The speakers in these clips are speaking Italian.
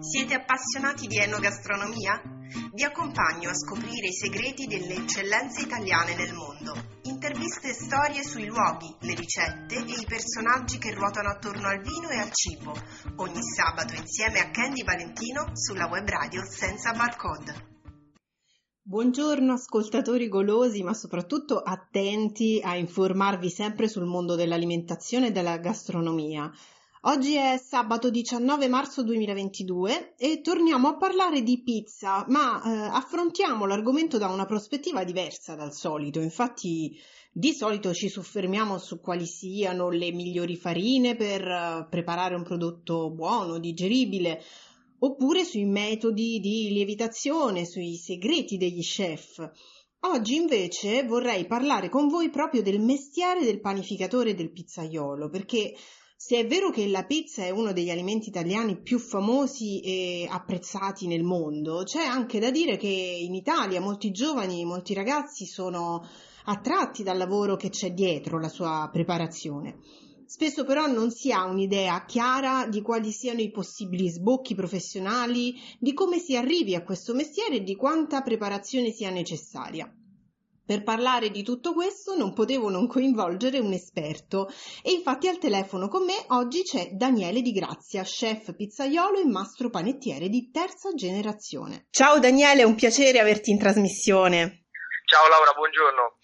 Siete appassionati di enogastronomia? Vi accompagno a scoprire i segreti delle eccellenze italiane nel mondo. Interviste e storie sui luoghi, le ricette e i personaggi che ruotano attorno al vino e al cibo. Ogni sabato insieme a Candy Valentino sulla web radio senza barcode. Buongiorno ascoltatori golosi, ma soprattutto attenti a informarvi sempre sul mondo dell'alimentazione e della gastronomia. Oggi è sabato 19 marzo 2022 e torniamo a parlare di pizza, ma eh, affrontiamo l'argomento da una prospettiva diversa dal solito. Infatti, di solito ci soffermiamo su quali siano le migliori farine per uh, preparare un prodotto buono, digeribile, oppure sui metodi di lievitazione, sui segreti degli chef. Oggi invece vorrei parlare con voi proprio del mestiere del panificatore e del pizzaiolo, perché se è vero che la pizza è uno degli alimenti italiani più famosi e apprezzati nel mondo, c'è anche da dire che in Italia molti giovani, molti ragazzi sono attratti dal lavoro che c'è dietro la sua preparazione. Spesso però non si ha un'idea chiara di quali siano i possibili sbocchi professionali, di come si arrivi a questo mestiere e di quanta preparazione sia necessaria. Per parlare di tutto questo non potevo non coinvolgere un esperto e infatti al telefono con me oggi c'è Daniele Di Grazia, chef pizzaiolo e mastro panettiere di terza generazione. Ciao Daniele, è un piacere averti in trasmissione. Ciao Laura, buongiorno.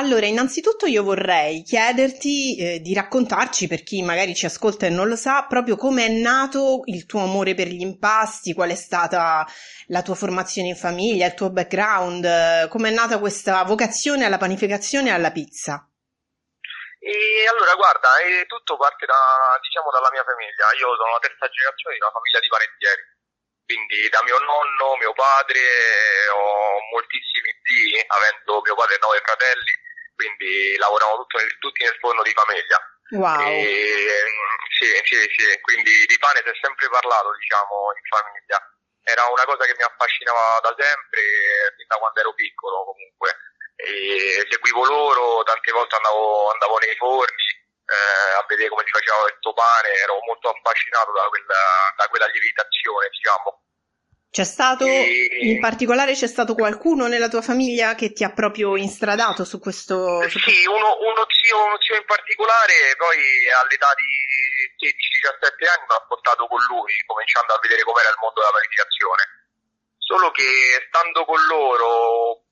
Allora, innanzitutto io vorrei chiederti eh, di raccontarci, per chi magari ci ascolta e non lo sa, proprio come è nato il tuo amore per gli impasti, qual è stata la tua formazione in famiglia, il tuo background, eh, come è nata questa vocazione alla panificazione e alla pizza. E allora, guarda, eh, tutto parte da, diciamo, dalla mia famiglia. Io sono la terza generazione di una famiglia di panettieri quindi da mio nonno, mio padre, ho moltissimi zii, avendo mio padre nove fratelli, quindi lavoriamo nel, tutti nel forno di famiglia. Wow. E, sì, sì, sì, quindi di pane si è sempre parlato, diciamo, in famiglia. Era una cosa che mi affascinava da sempre, fin da quando ero piccolo comunque. E seguivo loro, tante volte andavo, andavo nei forni, eh, a vedere come si faceva questo pane, ero molto affascinato da quella, da quella lievitazione, diciamo. C'è stato, e... in particolare c'è stato qualcuno nella tua famiglia che ti ha proprio instradato su questo? Su sì, uno, uno, zio, uno zio in particolare, poi all'età di 16-17 anni mi ha portato con lui, cominciando a vedere com'era il mondo della pianificazione. Solo che stando con loro,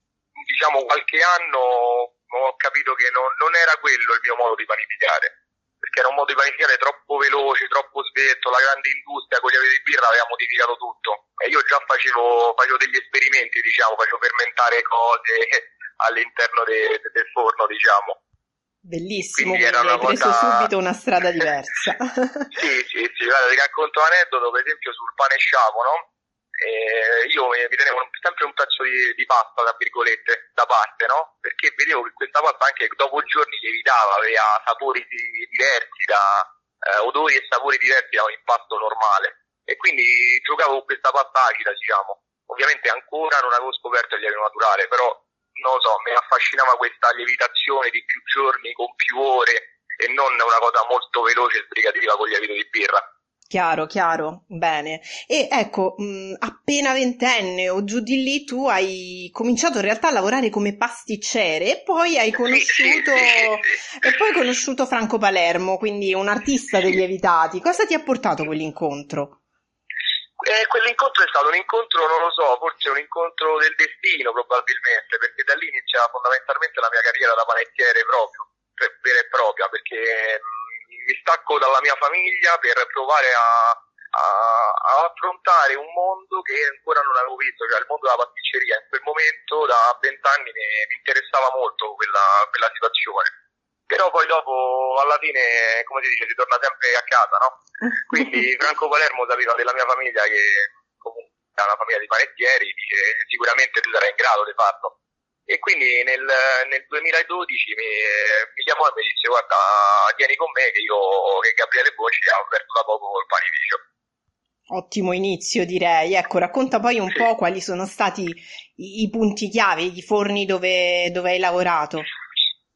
diciamo qualche anno, ho capito che non, non era quello il mio modo di panificare perché era un modo di panificare troppo veloce, troppo svetto, la grande industria con gli aveti di birra aveva modificato tutto e io già facevo, facevo degli esperimenti, diciamo, facevo fermentare cose all'interno de, de, del forno, diciamo. Bellissimo, quindi, quindi hai preso cosa... subito una strada diversa. sì, sì, sì, guarda, ti racconto un aneddoto, per esempio sul pane sciavo, no? Eh, io mi, tenevo sempre un pezzo di, di, pasta, tra virgolette, da parte, no? Perché vedevo che questa pasta anche dopo giorni lievitava, aveva sapori diversi, da, eh, odori e sapori diversi da un impasto normale. E quindi giocavo con questa pasta acida, diciamo. Ovviamente ancora non avevo scoperto il lievito naturale, però non lo so, mi affascinava questa lievitazione di più giorni con più ore e non una cosa molto veloce e sbrigativa con il lievito di birra. Chiaro, chiaro, bene. E ecco, mh, appena ventenne o giù di lì tu hai cominciato in realtà a lavorare come pasticcere e poi hai conosciuto, e poi hai conosciuto Franco Palermo, quindi un artista degli evitati. Cosa ti ha portato quell'incontro? Eh, quell'incontro è stato un incontro, non lo so, forse un incontro del destino probabilmente, perché da lì inizia fondamentalmente la mia carriera da panettiere proprio, vera e propria, perché mi stacco dalla mia famiglia per provare a, a, a, affrontare un mondo che ancora non avevo visto, cioè il mondo della pasticceria. In quel momento, da vent'anni, mi, mi, interessava molto quella, quella, situazione. Però poi dopo, alla fine, come si dice, si torna sempre a casa, no? Quindi Franco Palermo sapeva della mia famiglia che comunque è una famiglia di panettieri, dice sicuramente tu sarai in grado di farlo e quindi nel, nel 2012 mi, mi, chiamò e mi disse guarda vieni con me che io che Gabriele Bocci ha aperto da poco il panificio Ottimo inizio direi, ecco racconta poi un sì. po' quali sono stati i, i, punti chiave, i forni dove, dove hai lavorato.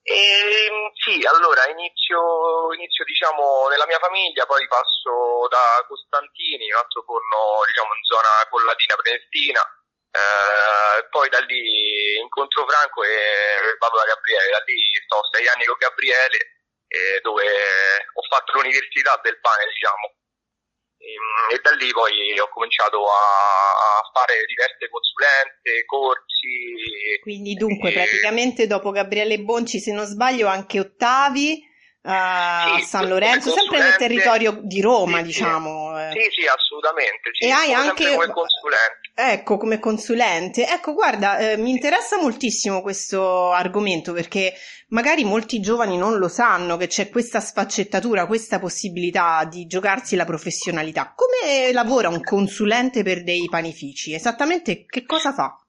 E, sì, allora inizio, inizio diciamo nella mia famiglia, poi passo da Costantini, un altro forno diciamo in zona Collatina Prenestina, eh, poi da lì incontro Franco e vado da Gabriele, da lì sto sei anni con Gabriele eh, dove ho fatto l'università del pane diciamo e, e da lì poi ho cominciato a, a fare diverse consulenze, corsi. Quindi dunque e... praticamente dopo Gabriele Bonci se non sbaglio anche Ottavi a sì, San Lorenzo, sempre nel territorio di Roma, sì, diciamo. Sì, eh. sì, assolutamente. Sì. E hai anche come consulente. Ecco, come consulente. Ecco, guarda, eh, mi interessa moltissimo questo argomento perché magari molti giovani non lo sanno che c'è questa sfaccettatura, questa possibilità di giocarsi la professionalità. Come lavora un consulente per dei panifici? Esattamente che cosa fa?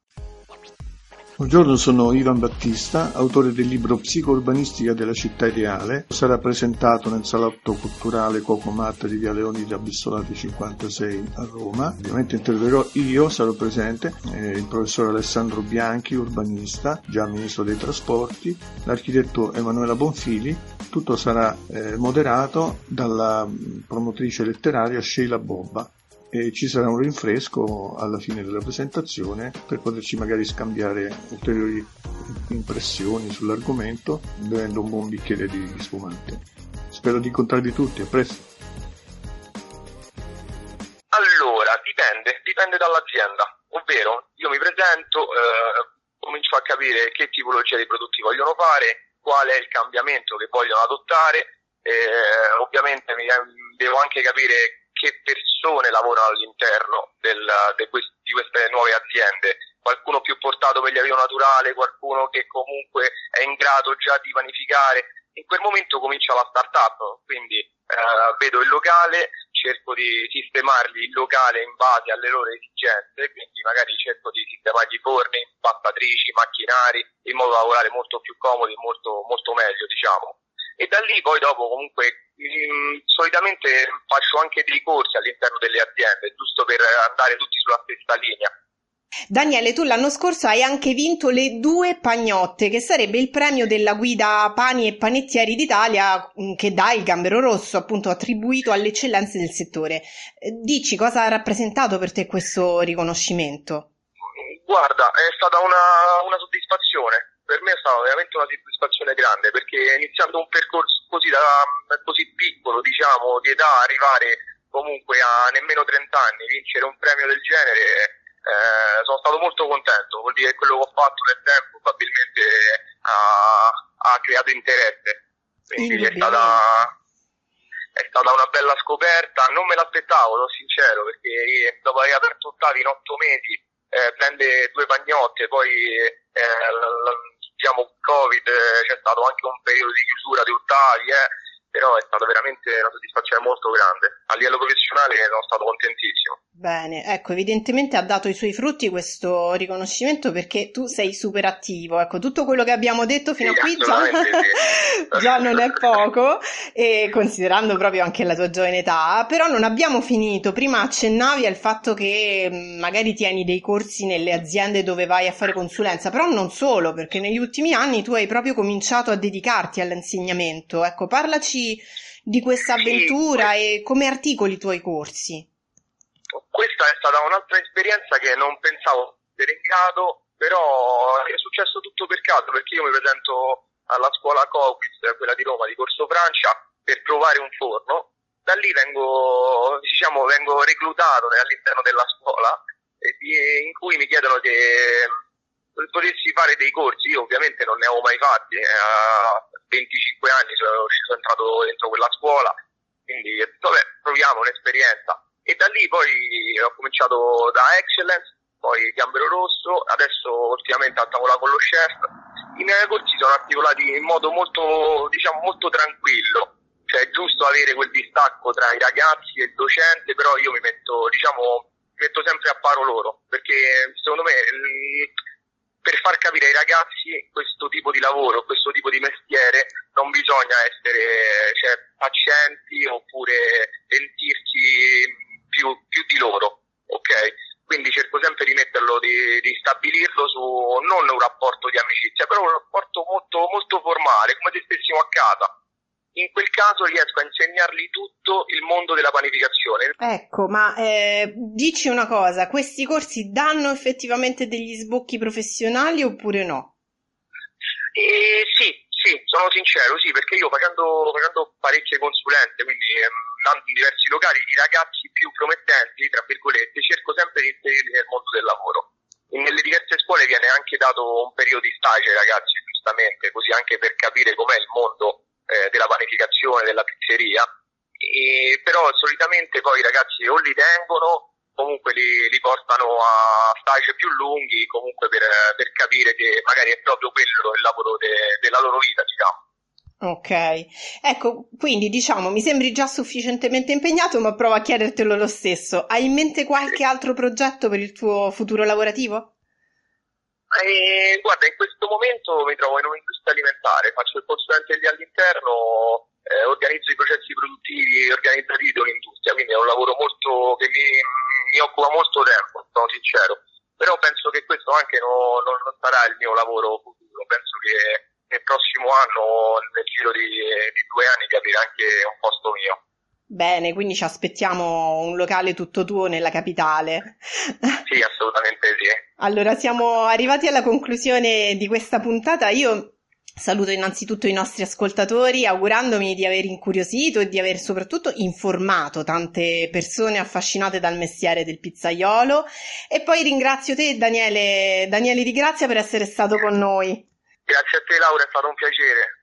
Buongiorno, sono Ivan Battista, autore del libro Psicourbanistica della città ideale. Sarà presentato nel salotto culturale Cocomat di Via Leoni da Bissolati 56 a Roma. Ovviamente interverrò io, sarò presente, eh, il professor Alessandro Bianchi, urbanista, già ministro dei trasporti, l'architetto Emanuela Bonfili. Tutto sarà eh, moderato dalla promotrice letteraria Sheila Bobba e ci sarà un rinfresco alla fine della presentazione per poterci magari scambiare ulteriori impressioni sull'argomento bevendo un buon bicchiere di spumante. Spero di incontrarvi tutti, a presto. Allora, dipende, dipende dall'azienda, ovvero io mi presento, eh, comincio a capire che tipologia di prodotti vogliono fare, qual è il cambiamento che vogliono adottare, eh, ovviamente mi, devo anche capire che persone lavorano all'interno del, de quest, di queste nuove aziende, qualcuno più portato per gli avio naturale, qualcuno che comunque è in grado già di panificare. In quel momento comincia la start-up, quindi eh, vedo il locale, cerco di sistemargli il locale in base alle loro esigenze, quindi magari cerco di sistemargli forni, pastatrici, macchinari, in modo da lavorare molto più comodi, molto, molto meglio, diciamo e da lì poi dopo comunque solitamente faccio anche dei corsi all'interno delle aziende, giusto per andare tutti sulla stessa linea. Daniele, tu l'anno scorso hai anche vinto le due pagnotte, che sarebbe il premio della guida Pani e Panettieri d'Italia mm, che dà il Gambero Rosso, appunto attribuito alle eccellenze del settore. Eh, dici cosa ha rappresentato per te questo riconoscimento? Guarda, è stata una, una soddisfazione per me è stata veramente una soddisfazione grande perché iniziando un percorso così, da, così piccolo, diciamo, di età, arrivare comunque a nemmeno 30 anni, vincere un premio del genere, eh, sono stato molto contento, vuol dire che quello che ho fatto nel tempo probabilmente ha, ha creato interesse. Quindi è stata, è stata una bella scoperta, non me l'aspettavo, sono sincero, perché dopo aver aperto ottavi in otto mesi, eh, prende due pagnotte, poi eh, diciamo Covid, eh, c'è stato anche un periodo di chiusura di ottavi, eh, però è stata veramente una soddisfazione molto grande. A livello professionale sono stato contentissimo. Bene, ecco, evidentemente ha dato i suoi frutti questo riconoscimento perché tu sei super attivo. Ecco, tutto quello che abbiamo detto fino sì, a qui già, già, non è poco, e considerando proprio anche la tua giovane età, però non abbiamo finito. Prima accennavi al fatto che mm, magari tieni dei corsi nelle aziende dove vai a fare consulenza, però non solo, perché negli ultimi anni tu hai proprio cominciato a dedicarti all'insegnamento. Ecco, parlaci di questa avventura sì, e come articoli i tuoi corsi? Questa è stata un'altra esperienza che non pensavo essere in grado, però è successo tutto per caso perché io mi presento alla scuola Coquis, quella di Roma, di Corso Francia, per provare un forno. Da lì vengo, diciamo, vengo reclutato all'interno della scuola in cui mi chiedono se potessi fare dei corsi. Io ovviamente non ne ho mai fatti, eh, 25 anni sono, sono entrato dentro quella scuola, quindi vabbè, proviamo un'esperienza. E da lì poi ho cominciato da Excellence, poi Gambero Rosso, adesso ultimamente a tavola con lo chef. I miei corsi sono articolati in modo molto, diciamo, molto tranquillo, cioè è giusto avere quel distacco tra i ragazzi e il docente, però io mi metto, diciamo, mi metto sempre a paro loro, perché secondo me per far capire ai ragazzi questo tipo di lavoro, questo tipo di mestiere, non bisogna essere cioè, pazienti oppure sentirsi più, più, di loro, ok? Quindi cerco sempre di metterlo di, di, stabilirlo su non un rapporto di amicizia, però un rapporto molto, molto formale, come se stessimo a casa. In caso riesco a insegnargli tutto il mondo della panificazione. Ecco, ma eh, dici una cosa, questi corsi danno effettivamente degli sbocchi professionali oppure no? Eh, sì, sì, sono sincero, sì, perché io facendo, facendo parecchie consulenze, quindi andando ehm, in diversi locali, i ragazzi più promettenti, tra virgolette, cerco sempre di inserirli nel mondo del lavoro. E nelle diverse scuole viene anche dato un periodo di stage ai ragazzi, giustamente, così anche per capire com'è il mondo eh, della panificazione, della pizzeria. E, però solitamente poi i ragazzi o li tengono comunque li, li, portano a stage più lunghi, comunque per, per, capire che magari è proprio quello il lavoro de, della loro vita, diciamo. Ok, ecco, quindi diciamo mi sembri già sufficientemente impegnato, ma provo a chiedertelo lo stesso. Hai in mente qualche altro progetto per il tuo futuro lavorativo? Eh, guarda, in questo momento mi trovo in un'industria alimentare, faccio il consulente lì all'interno, eh, organizzo i processi produttivi organizzativi di un'industria, quindi è un lavoro molto che mi, mi occupa molto tempo, sono sincero, però penso che questo anche no, non, non, sarà il mio lavoro futuro, penso che nel prossimo anno, nel giro di, di due anni, capirà anche un posto mio. Bene, quindi ci aspettiamo un locale tutto tuo nella capitale. Sì, assolutamente sì. Allora, siamo arrivati alla conclusione di questa puntata. Io Saluto innanzitutto i nostri ascoltatori augurandomi di aver incuriosito e di aver soprattutto informato tante persone affascinate dal mestiere del pizzaiolo e poi ringrazio te Daniele, Daniele Di Grazia per essere stato con noi. Grazie a te Laura, è stato un piacere.